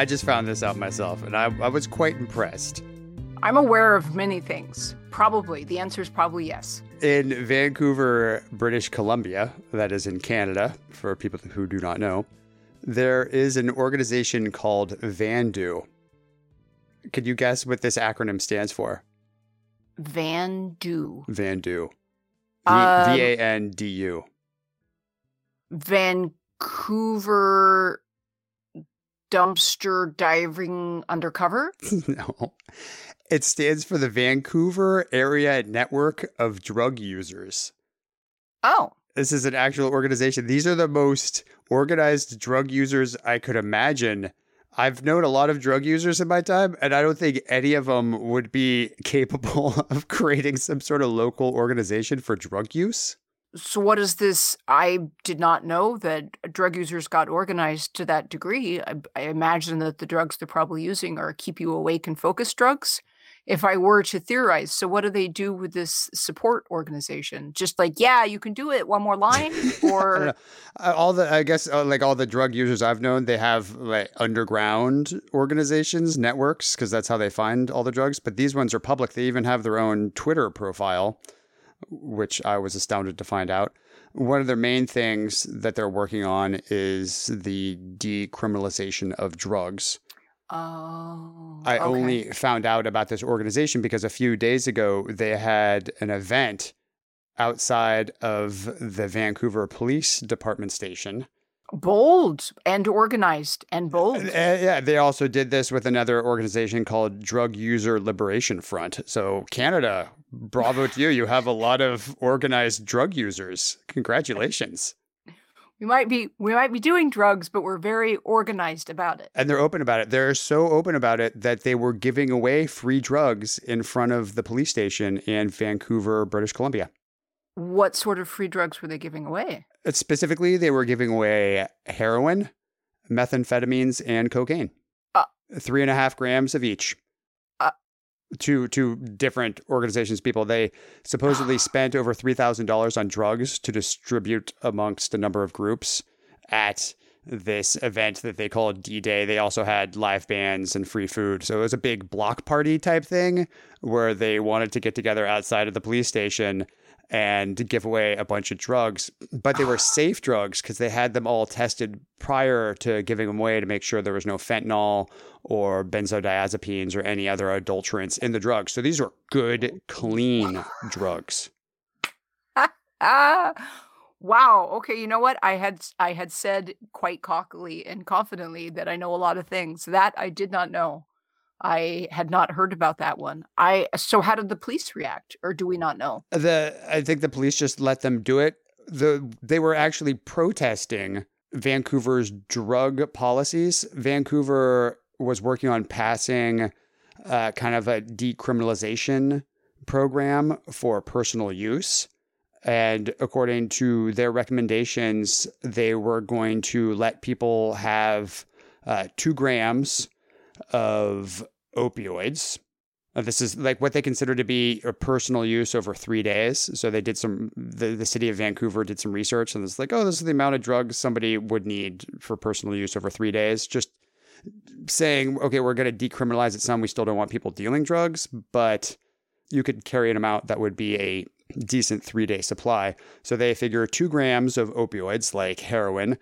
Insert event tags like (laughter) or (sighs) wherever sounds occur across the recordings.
I just found this out myself, and I, I was quite impressed. I'm aware of many things. Probably. The answer is probably yes. In Vancouver, British Columbia, that is in Canada, for people who do not know, there is an organization called VANDU. Could you guess what this acronym stands for? Vandu. VANDU. Um, V A N D U. Vancouver dumpster diving undercover. (laughs) No. It stands for the Vancouver Area Network of Drug Users. Oh, This is an actual organization. These are the most organized drug users I could imagine. I've known a lot of drug users in my time, and I don't think any of them would be (laughs) capable of creating some sort of local organization for drug use. So what is this? I did not know that drug users got organized to that degree. I, I imagine that the drugs they're probably using are keep you awake and focused drugs. If I were to theorize, so what do they do with this support organization? Just like, yeah, you can do it. One more (laughs) line, I don't know. or Uh, all the, I guess, uh, like all the drug users I've known, they have like underground organizations, networks, because that's how they find all the drugs. But these ones are public. They even have their own Twitter profile, which I was astounded to find out. One of their main things that they're working on is the decriminalization of drugs. oh, I okay. only found out about this organization because a few days ago they had an event outside of the Vancouver Police Department station. bold and organized and bold. Uh, yeah, they also did this with another organization called Drug User Liberation Front. So, Canada, bravo to you. You have a lot of organized drug users. Congratulations. We might be we might be doing drugs, but we're very organized about it. And they're open about it. They're so open about it that they were giving away free drugs in front of the police station in Vancouver, British Columbia. What sort of free drugs were they giving away? Uh, Specifically, they were giving away heroin, methamphetamines, and cocaine. Uh. Three and a half grams of each. To to different organizations, people they supposedly (sighs) spent over three thousand dollars on drugs to distribute amongst a number of groups at this event that they called D Day. They also had live bands and free food, so it was a big block party type thing where they wanted to get together outside of the police station and give away a bunch of drugs, but they were (sighs) safe drugs because they had them all tested prior to giving them away to make sure there was no fentanyl or benzodiazepines or any other adulterants in the drugs. So these were good, clean (laughs) drugs. Wow. Okay, you know what? I had I had said quite cockily and confidently that I know a lot of things. That I did not know. I had not heard about that one. I so how did the police react, or do we not know? The I think the police just let them do it. The they were actually protesting Vancouver's drug policies. Vancouver was working on passing uh, kind of a decriminalization program for personal use. And according to their recommendations, they were going to let people have uh, two grams of opioids. Uh, this is like what they consider to be a personal use over three days. So they did some, the, the city of Vancouver did some research and it's like, oh, this is the amount of drugs somebody would need for personal use over three days. Just saying, okay, we're going to decriminalize it some. We still don't want people dealing drugs, but you could carry an amount that would be a decent three day supply. So they figure two grams of opioids like heroin,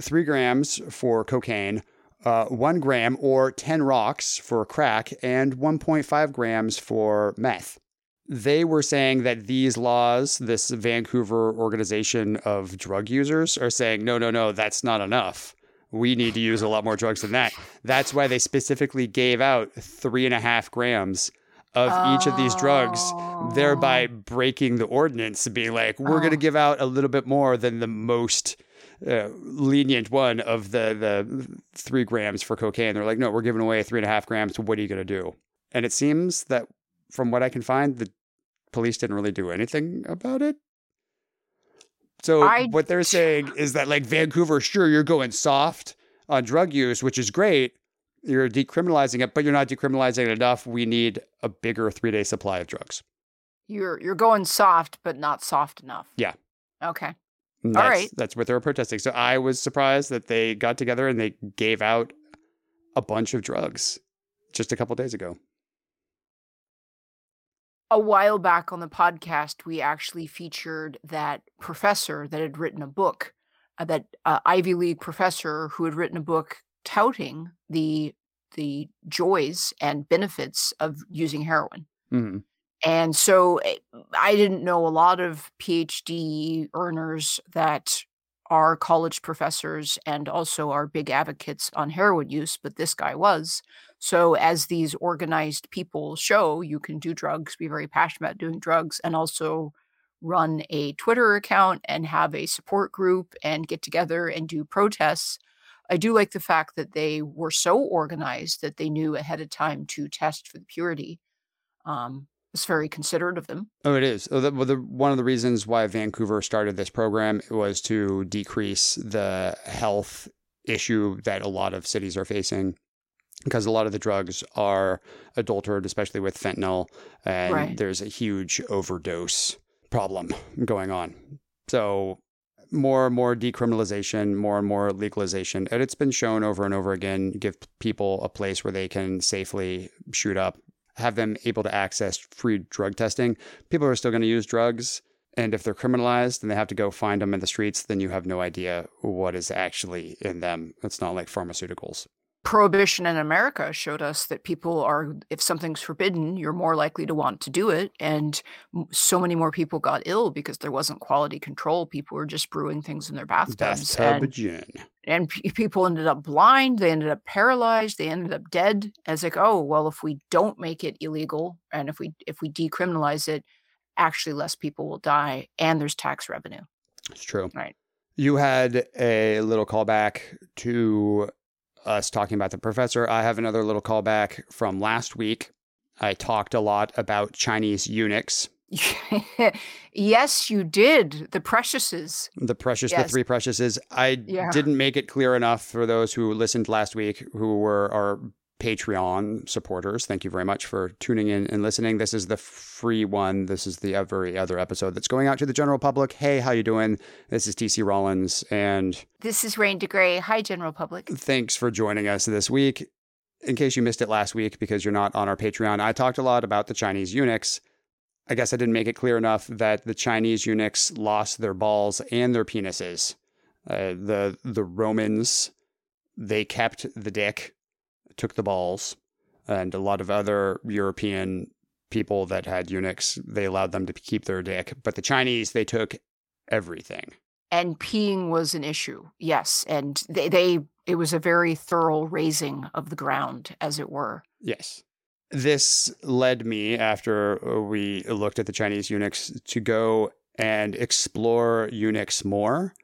three grams for cocaine, uh, one gram or 10 rocks for crack, and 1.5 grams for meth. They were saying that these laws, this Vancouver organization of drug users, are saying, no, no, no, that's not enough. We need to use a lot more drugs than that. That's why they specifically gave out three and a half grams of each of these drugs, thereby breaking the ordinance, being like, we're going to Oh. give out a little bit more than the most uh, lenient one of the the three grams for cocaine. They're like, no, we're giving away three and a half grams. What are you going to do? And it seems that, from what I can find, the police didn't really do anything about it. So I- what they're saying is that, like Vancouver, sure, you're going soft on drug use, which is great. You're decriminalizing it, but you're not decriminalizing it enough. We need a bigger three day supply of drugs. You're you're going soft, but not soft enough. Yeah. Okay. And that's, right. That's what they were protesting. So I was surprised that they got together and they gave out a bunch of drugs just a couple days ago. a while back on the podcast, we actually featured that professor that had written a book, uh, that uh, Ivy League professor who had written a book touting the the joys and benefits of using heroin. hmm And so eh, I didn't know a lot of PhD earners that are college professors and also are big advocates on heroin use, but this guy was. So, as these organized people show, you can do drugs, be very passionate about doing drugs, and also run a Twitter account and have a support group and get together and do protests. I do like the fact that they were so organized that they knew ahead of time to test for the purity. Um, it's very considerate of them. Oh, it is. Oh, the, well, the, one of the reasons why Vancouver started this program was to decrease the health issue that a lot of cities are facing because a lot of the drugs are adulterated, especially with fentanyl, and Right. there's a huge overdose problem going on. So, more and more decriminalization, more and more legalization. And it's been shown over and over again give people a place where they can safely shoot up, have them able to access free drug testing. People are still going to use drugs. And if they're criminalized and they have to go find them in the streets, then you have no idea what is actually in them. It's not like pharmaceuticals. Prohibition in America showed us that people are, if something's forbidden, you're more likely to want to do it. And so many more people got ill because there wasn't quality control. People were just brewing things in their bathtubs. Bathtub And, gin. and people ended up blind. They ended up paralyzed. They ended up dead. As like, oh, well, if we don't make it illegal and if we if we decriminalize it, actually less people will die and there's tax revenue. It's true. Right. You had a little callback to us talking about the professor. I have another little callback from last week. I talked a lot about Chinese eunuchs, (laughs) yes, you did. The Preciouses. the precious, the three preciouses. I Yeah. didn't make it clear enough for those who listened last week who were our Patreon supporters. Thank you very much for tuning in and listening. This is the free one. This is the every other episode that's going out to the general public. Hey, how you doing? This is TC Rollins and This is Rain DeGrey. Hi, general public. thanks for joining us this week. In case you missed it last week because you're not on our Patreon, I talked a lot about the Chinese eunuchs. I guess I didn't make it clear enough that the Chinese eunuchs lost their balls and their penises. Uh, the the Romans they kept the dick, took the balls, and a lot of other European people that had eunuchs they allowed them to keep their dick, but the Chinese they took everything. And peeing was an issue. Yes, and they, they it was a very thorough raising of the ground, as it were. Yes. This led me, after we looked at the Chinese eunuchs, to go and explore eunuchs more.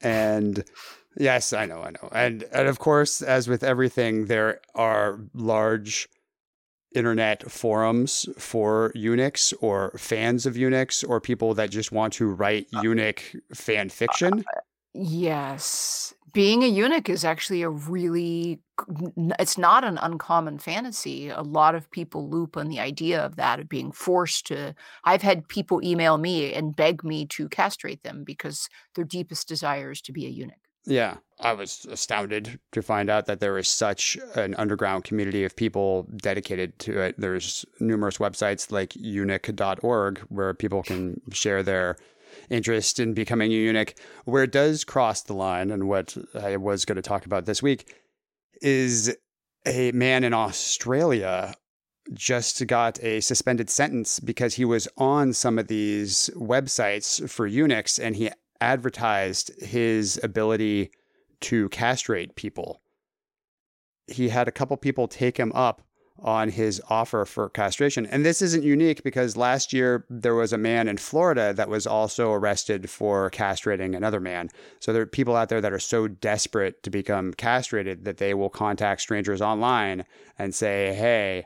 And (laughs) yes, I know, I know. And, and of course, as with everything, there are large internet forums for eunuchs or fans of eunuchs or people that just want to write uh, eunuch fan fiction. Uh, uh, yes. Being a eunuch is actually a really it's not an uncommon fantasy. A lot of people loop on the idea of that of being forced to I've had people email me and beg me to castrate them because their deepest desire is to be a eunuch. Yeah, I was astounded to find out that there is such an underground community of people dedicated to it. There's numerous websites like eunuch.org where people can share their interest in becoming a eunuch. Where it does cross the line, and what I was going to talk about this week, is a man in Australia just got a suspended sentence because he was on some of these websites for eunuchs and he advertised his ability to castrate people. He had a couple people take him up on his offer for castration. And this isn't unique because last year there was a man in Florida that was also arrested for castrating another man. So there are people out there that are so desperate to become castrated that they will contact strangers online and say, Hey,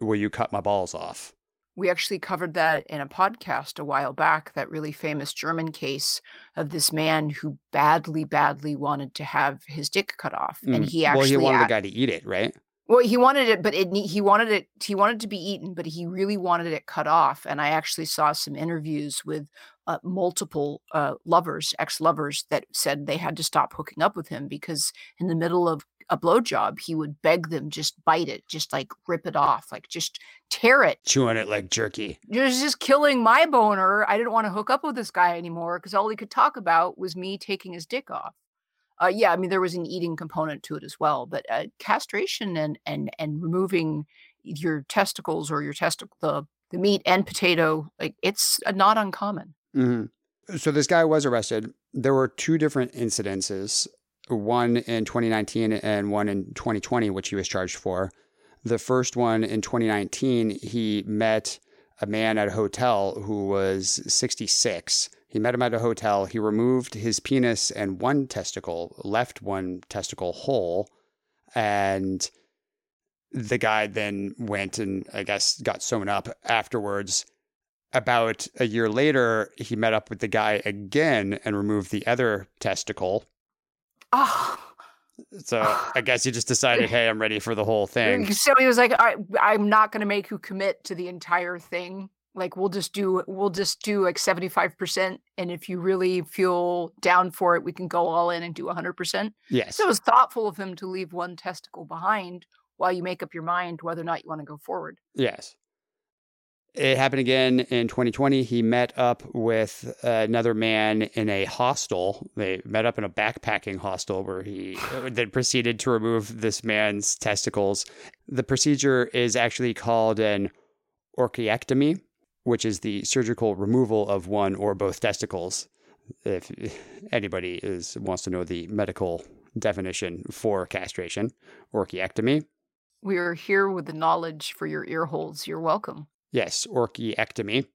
will you cut my balls off? We actually covered that in a podcast a while back, that really famous German case of this man who badly, badly wanted to have his dick cut off. And Mm. he actually well, he wanted the guy to eat it, right? Well, he wanted it, but it he wanted it he wanted it to be eaten, but he really wanted it cut off. And I actually saw some interviews with uh, multiple uh, lovers, ex-lovers, that said they had to stop hooking up with him because in the middle of a blowjob, he would beg them just bite it, just like rip it off, like just tear it. Chewing it like jerky. It was just killing my boner. I didn't want to hook up with this guy anymore because all he could talk about was me taking his dick off. Uh, yeah, I mean there was an eating component to it as well, but uh, castration and and and removing your testicles or your testicle the the meat and potato like it's uh, not uncommon. Mm-hmm. So this guy was arrested. There were two different incidences, one in 2019 and one in 2020, which he was charged for. The first one in 2019, he met a man at a hotel who was 66 he met him at a hotel. He removed his penis and one testicle, left one testicle whole. And the guy then went and I guess got sewn up afterwards. About a year later, he met up with the guy again and removed the other testicle. Oh. So I guess he just decided, hey, I'm ready for the whole thing. So he was like, I'm not going to make you commit to the entire thing like we'll just do we'll just do like 75% and if you really feel down for it we can go all in and do 100% yes so it was thoughtful of him to leave one testicle behind while you make up your mind whether or not you want to go forward. Yes. It happened again in 2020 he met up with another man in a hostel. They met up in a backpacking hostel where he uh, then proceeded to remove this man's testicles. The procedure is actually called an orchiectomy which is the surgical removal of one or both testicles. If anybody is wants to know the medical definition for castration, orchiectomy. We are here with the knowledge for your ear holes. You're welcome. Yes, orchiectomy.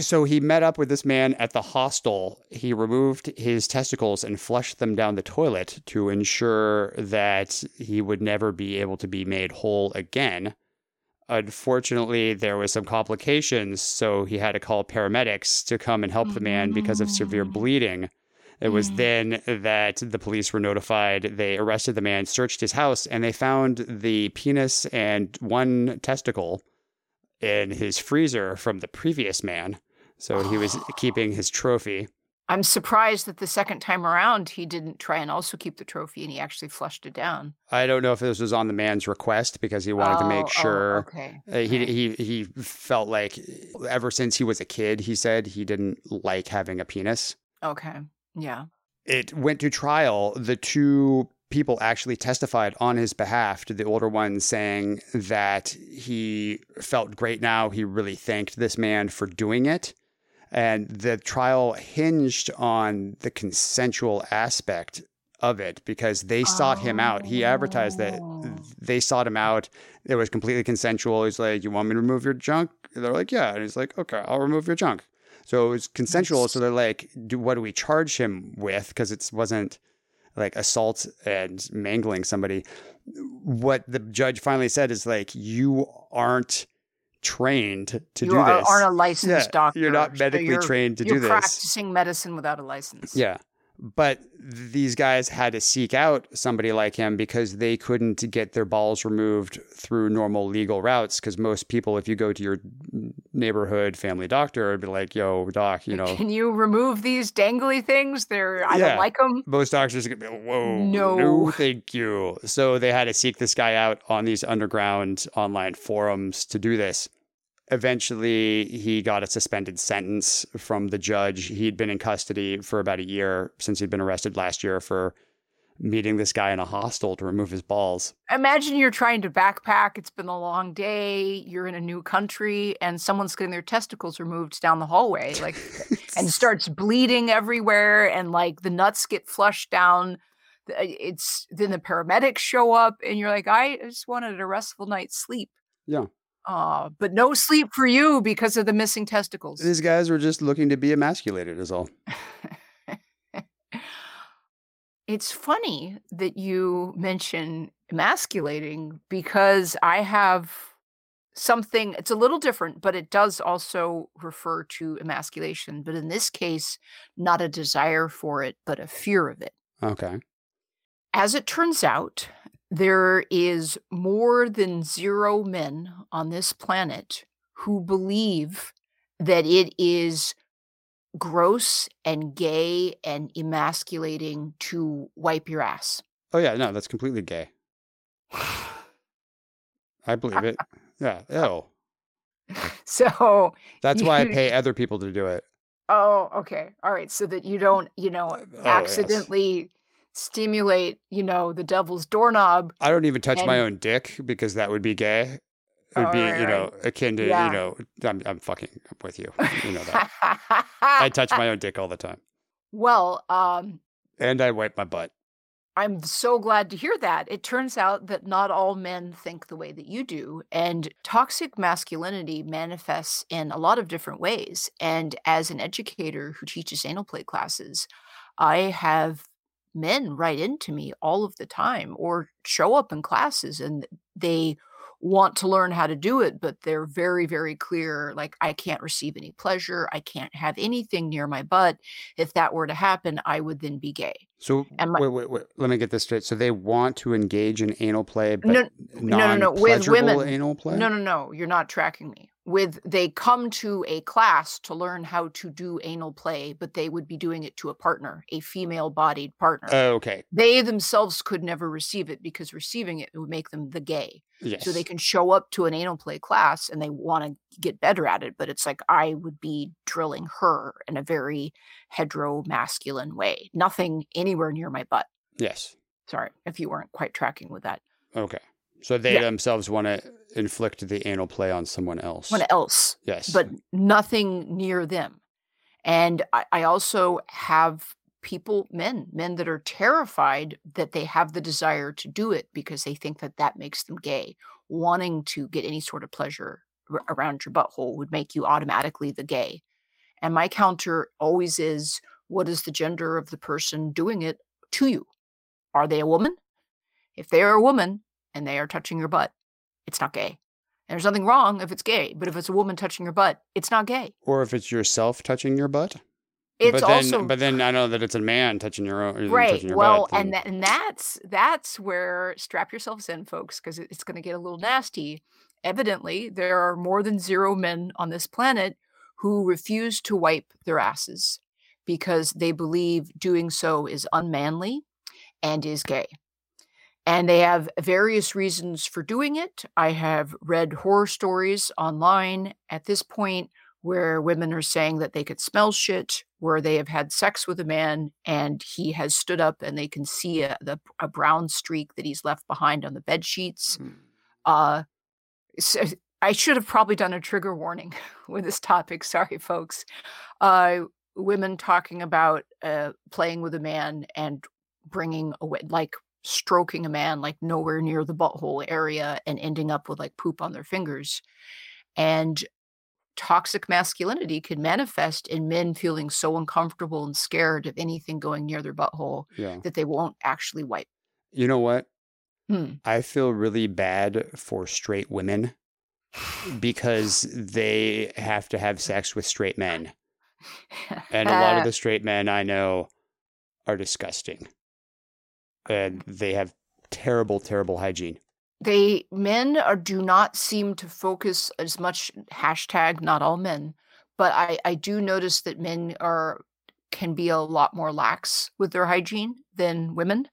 So he met up with this man at the hostel. He removed his testicles and flushed them down the toilet to ensure that he would never be able to be made whole again. Unfortunately, there was some complications, so he had to call paramedics to come and help the man because of severe mm. bleeding. It was then that the police were notified. They arrested the man, searched his house, and they found the penis and one testicle in his freezer from the previous man. So he was (sighs) keeping his trophy. I'm surprised that the second time around he didn't try and also keep the trophy and he actually flushed it down. I don't know if this was on the man's request because he wanted oh, to make oh, sure. Oh, okay. Uh, he he he felt like ever since he was a kid, he said he didn't like having a penis. Okay. Yeah. It went to trial. The two people actually testified on his behalf to the older one saying that he felt great now. He really thanked this man for doing it and the trial hinged on the consensual aspect of it because they sought oh. him out. He advertised that oh. they sought him out. It was completely consensual. He's like, "You want me to remove your junk?" They're like, "Yeah." And he's like, "Okay, I'll remove your junk." So it was consensual. So they're like, "Do what do we charge him with?" Because it wasn't like assault and mangling somebody. What the judge finally said is like, "You aren't." Trained to you do are, this. aren't a licensed yeah, doctor. You're not medically so you're, trained to do this. You're practicing medicine without a license. Yeah. But these guys had to seek out somebody like him because they couldn't get their balls removed through normal legal routes. Because most people, if you go to your neighborhood family doctor, would be like, "Yo, doc, you (laughs) know, can you remove these dangly things? They're I yeah. don't like them." Most doctors are gonna be, like, "Whoa, no, no, thank you." So they had to seek this guy out on these underground online forums to do this eventually he got a suspended sentence from the judge. He'd been in custody for about a year since he'd been arrested last year for meeting this guy in a hostel to remove his balls. Imagine you're trying to backpack, it's been a long day, you're in a new country and someone's getting their testicles removed down the hallway like (laughs) and starts bleeding everywhere and like the nuts get flushed down. Uh, it's then the paramedics show up and you're like I just wanted a restful night's sleep. Yeah. Uh, but no sleep for you because of the missing testicles. These guys were just looking to be emasculated, is all. (laughs) it's funny that you mention emasculating because I have something, it's a little different, but it does also refer to emasculation. But in this case, not a desire for it, but a fear of it. Okay. As it turns out, there is more than zero men on this planet who believe that it is gross and gay and emasculating to wipe your ass. Oh yeah, no, that's completely gay. I believe it. Yeah. (laughs) Ew. So That's why I pay other people to do it. Oh, okay. All right. So that you don't, you know, Oh, yes. Stimulate, you know, the devil's doorknob. I don't even touch my own dick because that would be gay. It would Oh, be, right, you know, akin to, Yeah. you know, I'm, I'm fucking with you. (laughs) You know that. I touch my own dick all the time. well, um, And I wipe my butt. I'm so glad to hear that. It turns out that not all men think the way that you do, and toxic masculinity manifests in a lot of different ways. And as an educator who teaches anal play classes, I have men write into me all of the time or show up in classes and they want to learn how to do it, but they're very, very clear like, I can't receive any pleasure. I can't have anything near my butt. If that were to happen, I would then be gay. So my- wait, wait, wait. Let me get this straight. So they want to engage in anal play, but No, no, no, with women. anal play. No, no, no. You're not tracking me. With they come to a class to learn how to do anal play, but they would be doing it to a partner, a female-bodied partner. Oh, okay. they themselves could never receive it because receiving it would make them the gay. Yes. So they can show up to an anal play class and they want to get better at it, but it's like I would be drilling her in a very hetero masculine way. Nothing anywhere near my butt. Yes. Sorry if you weren't quite tracking with that. Okay. So they Yeah. themselves want to inflict the anal play on someone else. What else? yes. but nothing near them. And I, I also have people, men, men that are terrified that they have the desire to do it because they think that that makes them gay. Wanting to get any sort of pleasure r- around your butthole would make you automatically the gay. And my counter always is what is the gender of the person doing it to you? Are they a woman? If they are a woman and they are touching your butt, it's not gay. And there's nothing wrong if it's gay, but if it's a woman touching your butt, it's not gay. or if it's yourself touching your butt. It's but then, also but then I know that it's a man touching your own. right. Touching your Well, butt, and that, and that's that's where strap yourselves in, folks, because it's going to get a little nasty. Evidently, there are more than zero men on this planet who refuse to wipe their asses because they believe doing so is unmanly and is gay. And they have various reasons for doing it. I have read horror stories online at this point where women are saying that they could smell shit, where they have had sex with a man and he has stood up and they can see a, the, a brown streak that he's left behind on the bed sheets. Mm. Uh, so (laughs) I should have probably done a trigger warning (laughs) with this topic. Sorry, folks. Uh, women talking about uh, playing with a man and bringing away, like stroking a man, like nowhere near the butthole area, and ending up with like poop on their fingers. And toxic masculinity can manifest in men feeling so uncomfortable and scared of anything going near their butthole yeah. that they won't actually wipe. You know what? Hmm. I feel really bad for straight women because they have to have sex with straight men. And a lot of (laughs) the straight men I know are disgusting. And they have terrible, terrible hygiene. They men are, do not seem to focus as much hashtag not all men but i i do notice that men are can be a lot more lax with their hygiene than women.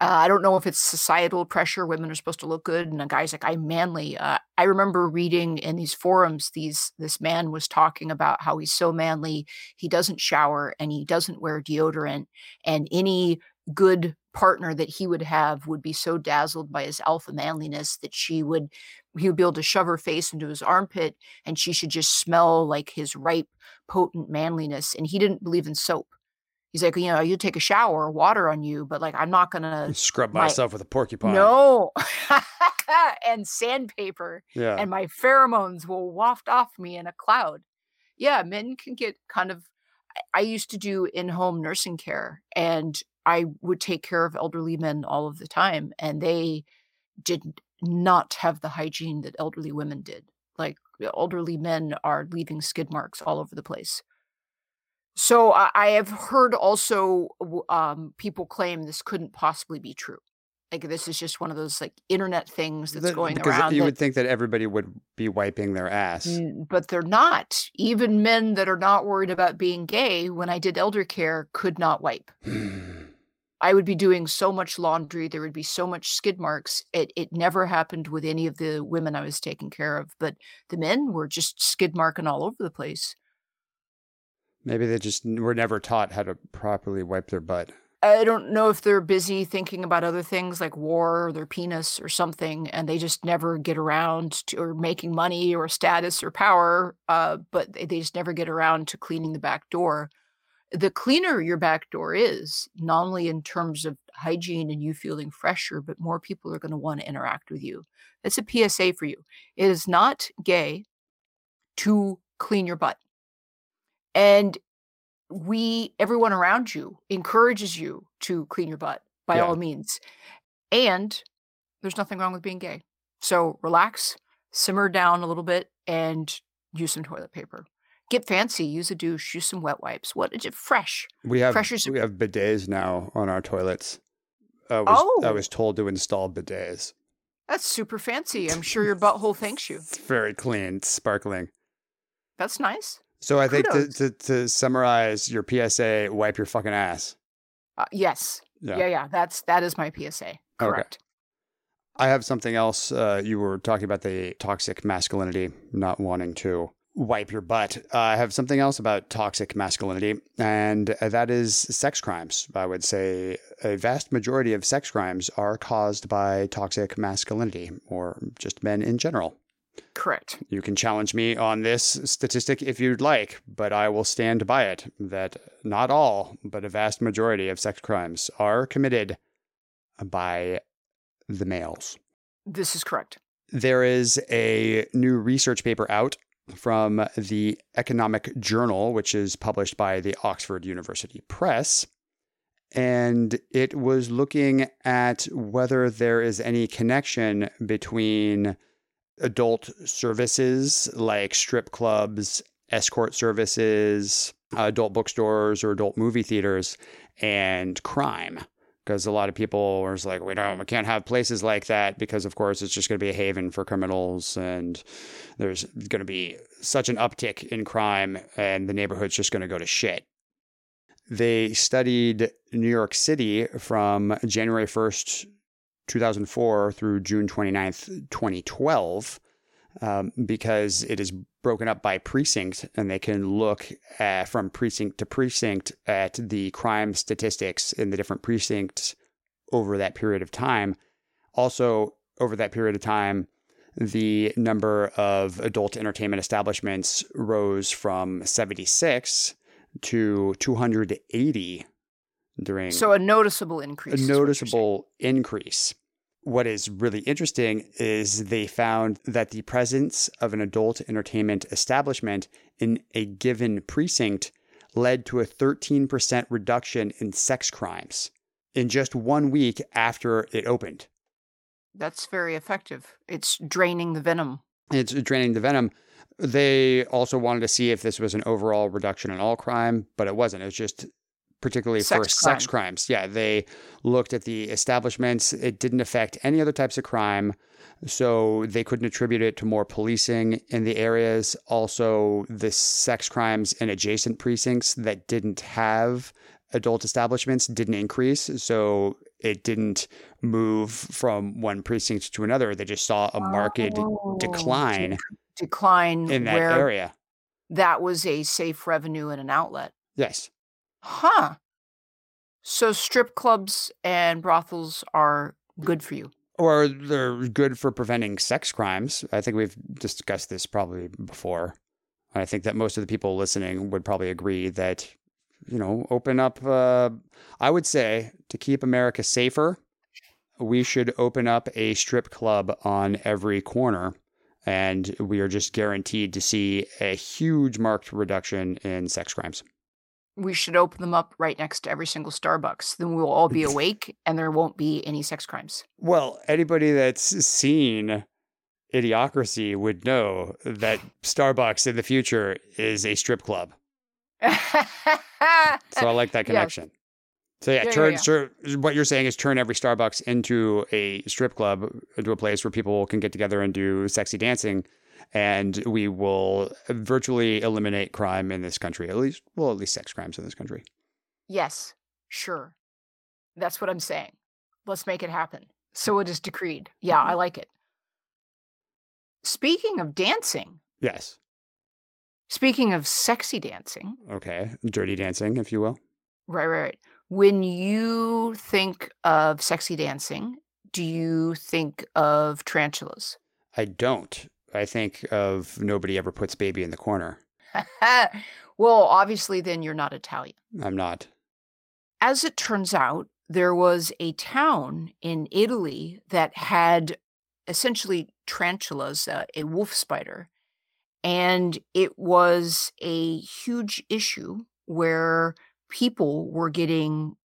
Uh, i don't know if it's societal pressure women are supposed to look good and a guy's like i'm manly. Uh, i remember reading in these forums these this man was talking about how he's so manly he doesn't shower and he doesn't wear deodorant and any good partner that he would have would be so dazzled by his alpha manliness that she would he would be able to shove her face into his armpit and she should just smell like his ripe potent manliness and he didn't believe in soap he's like you know you take a shower water on you but like i'm not gonna Scrub my- myself with a porcupine. no (laughs) and sandpaper Yeah. and my pheromones will waft off me in a cloud. Yeah, men can get kind of. I- I used to do in home nursing care, and I would take care of elderly men all of the time, and they did not have the hygiene that elderly women did. Like elderly men are leaving skid marks all over the place. So I, I have heard also um, people claim this couldn't possibly be true Like this is just one of those like internet things that's The- going because around. you that- would think that everybody would be wiping their ass. But they're not. Even men that are not worried about being gay, when I did elder care, could not wipe. (sighs) I would be doing so much laundry. There would be so much skid marks. It it never happened with any of the women I was taking care of, but the men were just skid marking all over the place. Maybe they just were never taught how to properly wipe their butt. I don't know if they're busy thinking about other things like war or their penis or something, and they just never get around to or making money or status or power. Uh, but they, they just never get around to cleaning the back door. The cleaner your back door is, not only in terms of hygiene and you feeling fresher, but more people are going to want to interact with you. That's a PSA for you. It is not gay to clean your butt. And we everyone around you encourages you to clean your butt by Yeah. all means and there's nothing wrong with being gay so relax simmer down a little bit and use some toilet paper get fancy use a douche use some wet wipes what is it fresh We have we have bidets now on our toilets. I was, I Oh. was told to install bidets. that's super fancy i'm sure your butthole thanks you It's very clean, it's sparkling. that's nice So I think to, to, to summarize your PSA, wipe your fucking ass. uh, yes Yeah. yeah. yeah that's that is my psa correct I have something else. Uh, you were talking about the toxic masculinity, not wanting to wipe your butt. Uh, I have something else about toxic masculinity, and that is sex crimes. I would say a vast majority of sex crimes are caused by toxic masculinity or just men in general. correct You can challenge me on this statistic if you'd like, but I will stand by it that not all, but a vast majority of sex crimes are committed by the males. this is correct There is a new research paper out from the Economic Journal, which is published by the Oxford University Press. And it was looking at whether there is any connection between adult services like strip clubs, escort services, adult bookstores, or adult movie theaters, and crime because a lot of people are like, we don't, we can't have places like that because, of course, it's just going to be a haven for criminals, and there's going to be such an uptick in crime, and the neighborhood's just going to go to shit. They studied New York City from January 1st, 2004 through June 29th, 2012, um, because it is broken up by precinct and they can look at, from precinct to precinct at the crime statistics in the different precincts over that period of time. Also, over that period of time, the number of adult entertainment establishments rose from 76 to 280 during so a noticeable increase a is what you're saying. noticeable increase. What is really interesting is they found that the presence of an adult entertainment establishment in a given precinct led to a 13% reduction in sex crimes in just one week after it opened. That's very effective. It's draining the venom. It's draining the venom. They also wanted to see if this was an overall reduction in all crime, but it wasn't. It was just particularly for Sex sex crimes. Yeah, they looked at the establishments. It didn't affect any other types of crime. So they couldn't attribute it to more policing in the areas. Also, the sex crimes in adjacent precincts that didn't have adult establishments didn't increase. So it didn't move from one precinct to another. They just saw a marked oh, decline De- decline in that where area. that was a safe revenue and an outlet. Yes. Huh. So strip clubs and brothels are good for you. Or they're good for preventing sex crimes. I think we've discussed this probably before. I think that most of the people listening would probably agree that, you know, open up, uh, I would say to keep America safer, we should open up a strip club on every corner. And we are just guaranteed to see a huge marked reduction in sex crimes. We should open them up right next to every single Starbucks. Then we'll all be (laughs) awake and there won't be any sex crimes. Well, anybody that's seen Idiocracy would know that Starbucks in the future is a strip club. (laughs) So I like that Yes. connection. So yeah, Yeah, yeah, turn, yeah. tur- what you're saying is turn every Starbucks into a strip club, into a place where people can get together and do sexy dancing, and we will virtually eliminate crime in this country. At least, well, at least sex crimes in this country. Yes, sure. That's what I'm saying. Let's make it happen. So it is decreed. Yeah, I like it. Speaking of dancing, Yes. speaking of sexy dancing, Okay. Dirty dancing, if you will. right, right, right. When you think of sexy dancing, do you think of tarantulas? I don't. I think of nobody ever puts baby in the corner. (laughs) well, obviously, then you're not Italian. I'm not. As it turns out, there was a town in Italy that had essentially tarantulas, uh, a wolf spider, and it was a huge issue where people were getting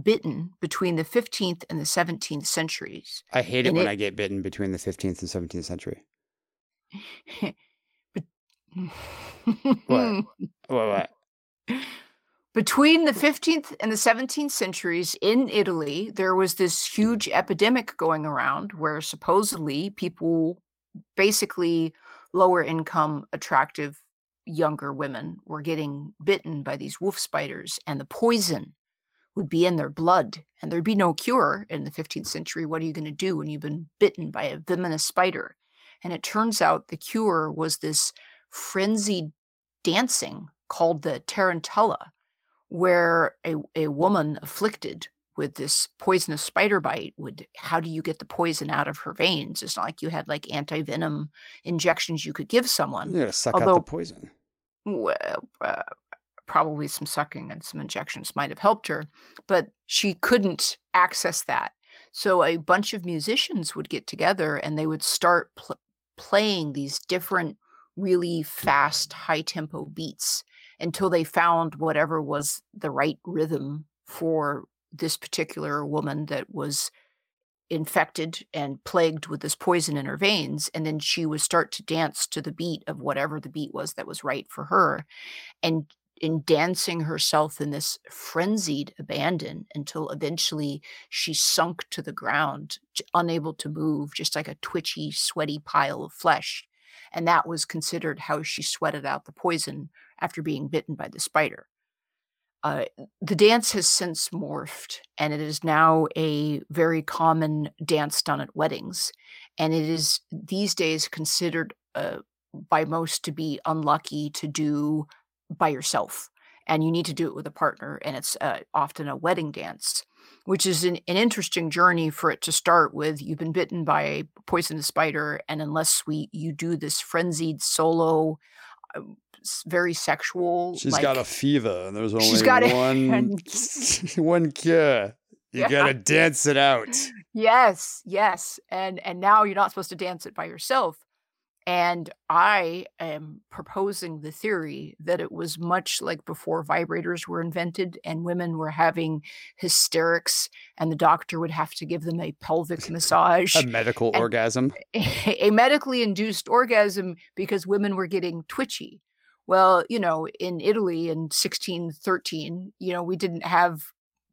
bitten between the 15th and the 17th centuries. I hate it And when it- I get bitten between the 15th and 17th century. (laughs) But- What? (laughs) What? what? Between the 15th and the 17th centuries in Italy, there was this huge epidemic going around where supposedly people, basically lower income, attractive younger women, were getting bitten by these wolf spiders, and the poison would be in their blood, and there'd be no cure in the 15th century. What are you going to do when you've been bitten by a venomous spider? And it turns out the cure was this frenzied dancing called the tarantella, where a, a woman afflicted with this poisonous spider bite would how do you get the poison out of her veins it's not like you had like anti-venom injections you could give someone You gotta suck out the poison. well, uh, probably some sucking and some injections might have helped her, but she couldn't access that. So a bunch of musicians would get together and they would start pl- playing these different, really fast, high tempo beats until they found whatever was the right rhythm for this particular woman that was infected and plagued with this poison in her veins and then she would start to dance to the beat of whatever the beat was that was right for her and in dancing herself in this frenzied abandon until eventually she sunk to the ground unable to move just like a twitchy sweaty pile of flesh. And that was considered how she sweated out the poison after being bitten by the spider. Uh, the dance has since morphed and it is now a very common dance done at weddings. And it is these days considered uh, by most to be unlucky to do by yourself and you need to do it with a partner and it's uh, often a wedding dance which is an, an interesting journey for it to start with you've been bitten by a poisonous spider and unless we you do this frenzied solo uh, very sexual She's like, got a fever, and there's only She's got one and- (laughs) (laughs) one cure. (laughs) You Yeah. gotta dance it out. Yes, yes. And and now you're not supposed to dance it by yourself. And I am proposing the theory that it was much like before vibrators were invented and women were having hysterics and the doctor would have to give them a pelvic (laughs) massage, A medical And- orgasm. (laughs) a medically induced orgasm because women were getting twitchy. Well, you know, in Italy in 1613, you know, we didn't have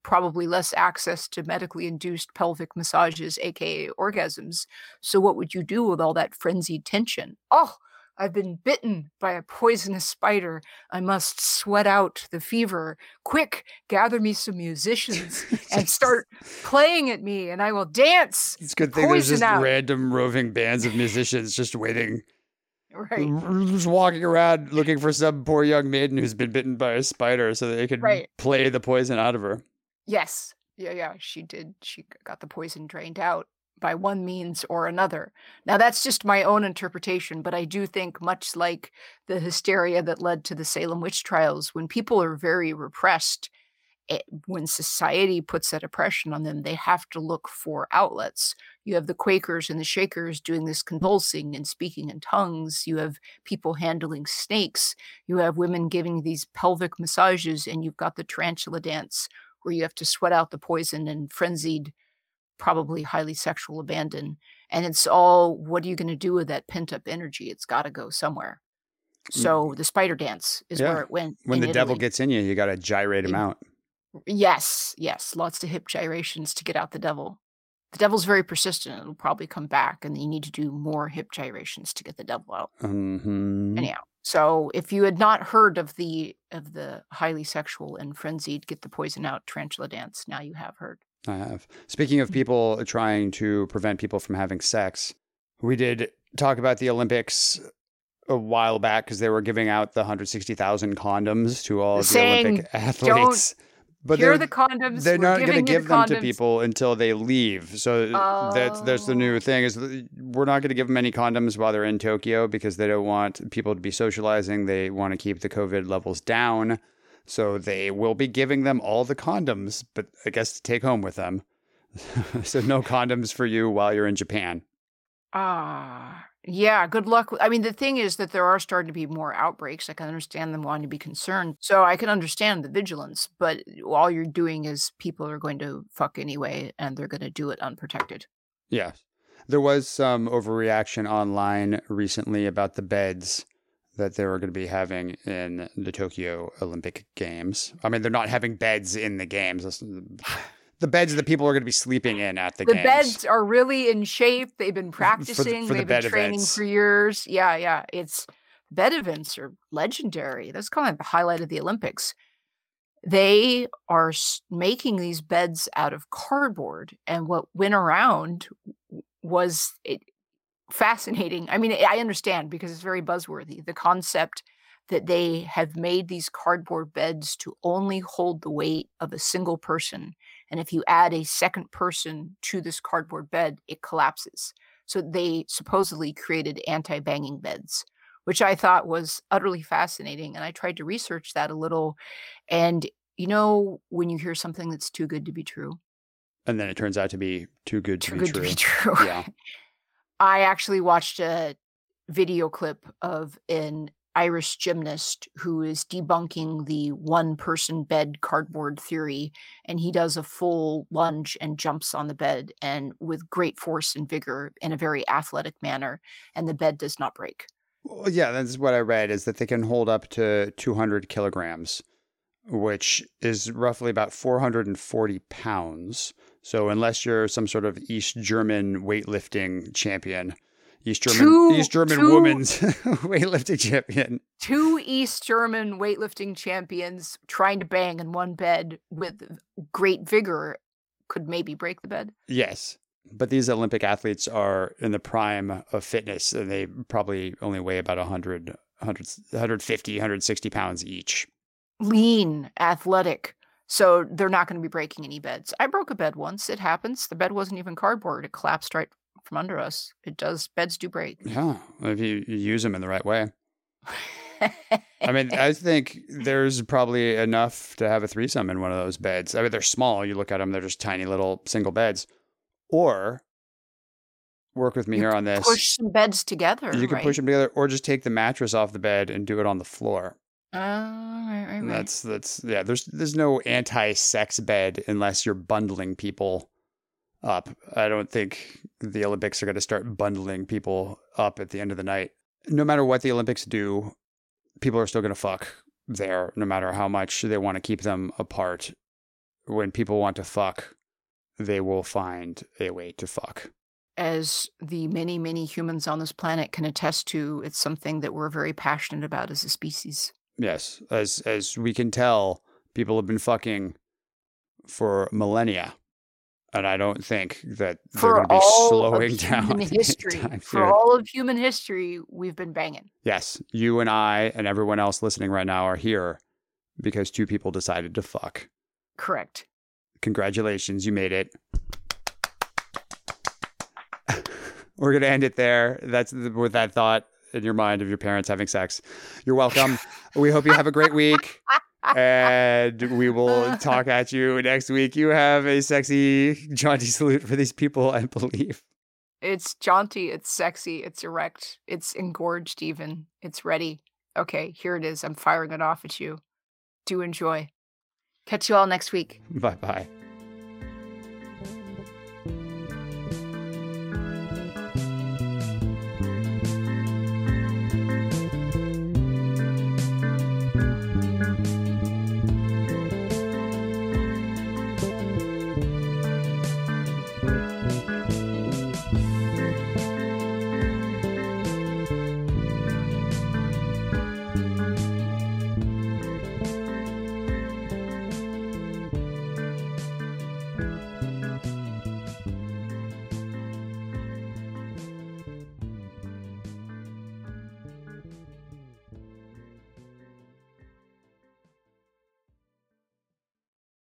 probably less access to medically induced pelvic massages, aka orgasms. So, what would you do with all that frenzied tension? Oh, I've been bitten by a poisonous spider. I must sweat out the fever. Quick, gather me some musicians (laughs) and start playing at me, and I will dance. It's a good thing there's just out. random roving bands of musicians just waiting, (laughs) Right. just walking around looking for some poor young maiden who's been bitten by a spider so they could Right. play the poison out of her. Yes. Yeah, yeah, she did. She got the poison drained out by one means or another. Now, that's just my own interpretation, but I do think, much like the hysteria that led to the Salem witch trials, when people are very repressed, it, when society puts that oppression on them, they have to look for outlets. You have the Quakers and the Shakers doing this convulsing and speaking in tongues. You have people handling snakes. You have women giving these pelvic massages, and you've got the tarantula dance where you have to sweat out the poison and frenzied, probably highly sexual abandon. And it's all what are you going to do with that pent up energy? It's got to go somewhere. So the spider dance is Mm. Yeah. where it went. When the devil gets in you, you gotta gyrate him Mm. out. Yes, yes, lots of hip gyrations to get out the devil. The devil's very persistent. It'll probably come back, and you need to do more hip gyrations to get the devil out. hmm Anyhow, so if you had not heard of the of the highly sexual and frenzied get the poison out tarantula dance, now you have heard. I have. Speaking of mm-hmm. people trying to prevent people from having sex, we did talk about the Olympics a while back because they were giving out the 160,000 condoms to all of the Olympic (laughs) athletes. But Here are they're, the condoms. they're not going to give the them to people until they leave. So that's that's the new Oh. thing is we're not going to give them any condoms while they're in Tokyo because they don't want people to be socializing. They want to keep the COVID levels down. So they will be giving them all the condoms, but I guess to take home with them. (laughs) so no condoms for you while you're in Japan. Ah, yeah, good luck. I mean, the thing is that there are starting to be more outbreaks. I can understand them wanting to be concerned. So I can understand the vigilance, but all you're doing is people are going to fuck anyway, and they're going to do it unprotected. Yeah. There was some overreaction online recently about the beds that they were going to be having in the Tokyo Olympic Games. I mean, they're not having beds in the games. (sighs) Mm, The beds that people are going to be sleeping in at the, The games. beds are really in shape. They've been (laughs) For the- practicing. for the They've bed been training events. for years. Yeah, yeah. It's bed events are legendary. That's kind of the highlight of the Olympics. They are making these beds out of cardboard, and what went around was it fascinating. I mean, I understand because it's very buzzworthy. The concept that they have made these cardboard beds to only hold the weight of a single person. And if you add a second person to this cardboard bed, it collapses. So they supposedly created anti banging beds, which I thought was utterly fascinating. And I tried to research that a little. And you know, when you hear something that's too good to be true, and then it turns out to be too good to too be good true. to be true. Yeah. (laughs) I actually watched a video clip of an Irish gymnast who is debunking the one person bed cardboard theory. And he does a full lunge and jumps on the bed and with great force and vigor in a very athletic manner. And the bed does not break. Well, yeah, that's what I read is that they can hold up to 200 kilograms, which is roughly about 440 pounds. So unless you're some sort of East German weightlifting champion, East German Two- East German two- women's (laughs) weightlifting champion, Two East German weightlifting champions trying to bang in one bed with great vigor could maybe break the bed. yes. But these Olympic athletes are in the prime of fitness, and they probably only weigh about 100, 100 150, 160 pounds each. lean, athletic. So they're not going to be breaking any beds. I broke a bed once. It happens. The bed wasn't even cardboard. It collapsed right from under us. It does. Beds do break. Yeah, if you, you use them in the right way. I mean, I (laughs) think there's probably enough to have a threesome in one of those beds. I mean, they're small. You look at them; they're just tiny little single beds. Or work with me You here on this. Push some beds together. you can right? push them together, or just take the mattress off the bed and do it on the floor. Oh, right, right, right. That's that's yeah. There's there's no anti-sex bed unless you're bundling people up. I don't think the Olympics are going to start bundling people up at the end of the night. No matter what the Olympics do, people are still going to fuck there, no matter how much they want to keep them apart. When people want to fuck, they will find a way to fuck. As the many, many humans on this planet can attest to, it's something that we're very passionate about as a species. Yes, as as we can tell, people have been fucking for millennia. And I don't think that they're going to be slowing (laughs) down history, for soon. all of human history, we've been banging. Yes, you and I and everyone else listening right now are here because two people decided to fuck. Correct. Congratulations, you made it. (laughs) We're going to end it there. That's with that thought in your mind of your parents having sex. You're welcome. we hope you have a great week. (laughs) And we will talk at you next week. You have a sexy, jaunty salute for these people, I believe. It's jaunty, it's sexy, it's erect, it's engorged even. It's ready. Okay, here it is. I'm firing it off at you. Do enjoy. Catch you all next week. Bye bye.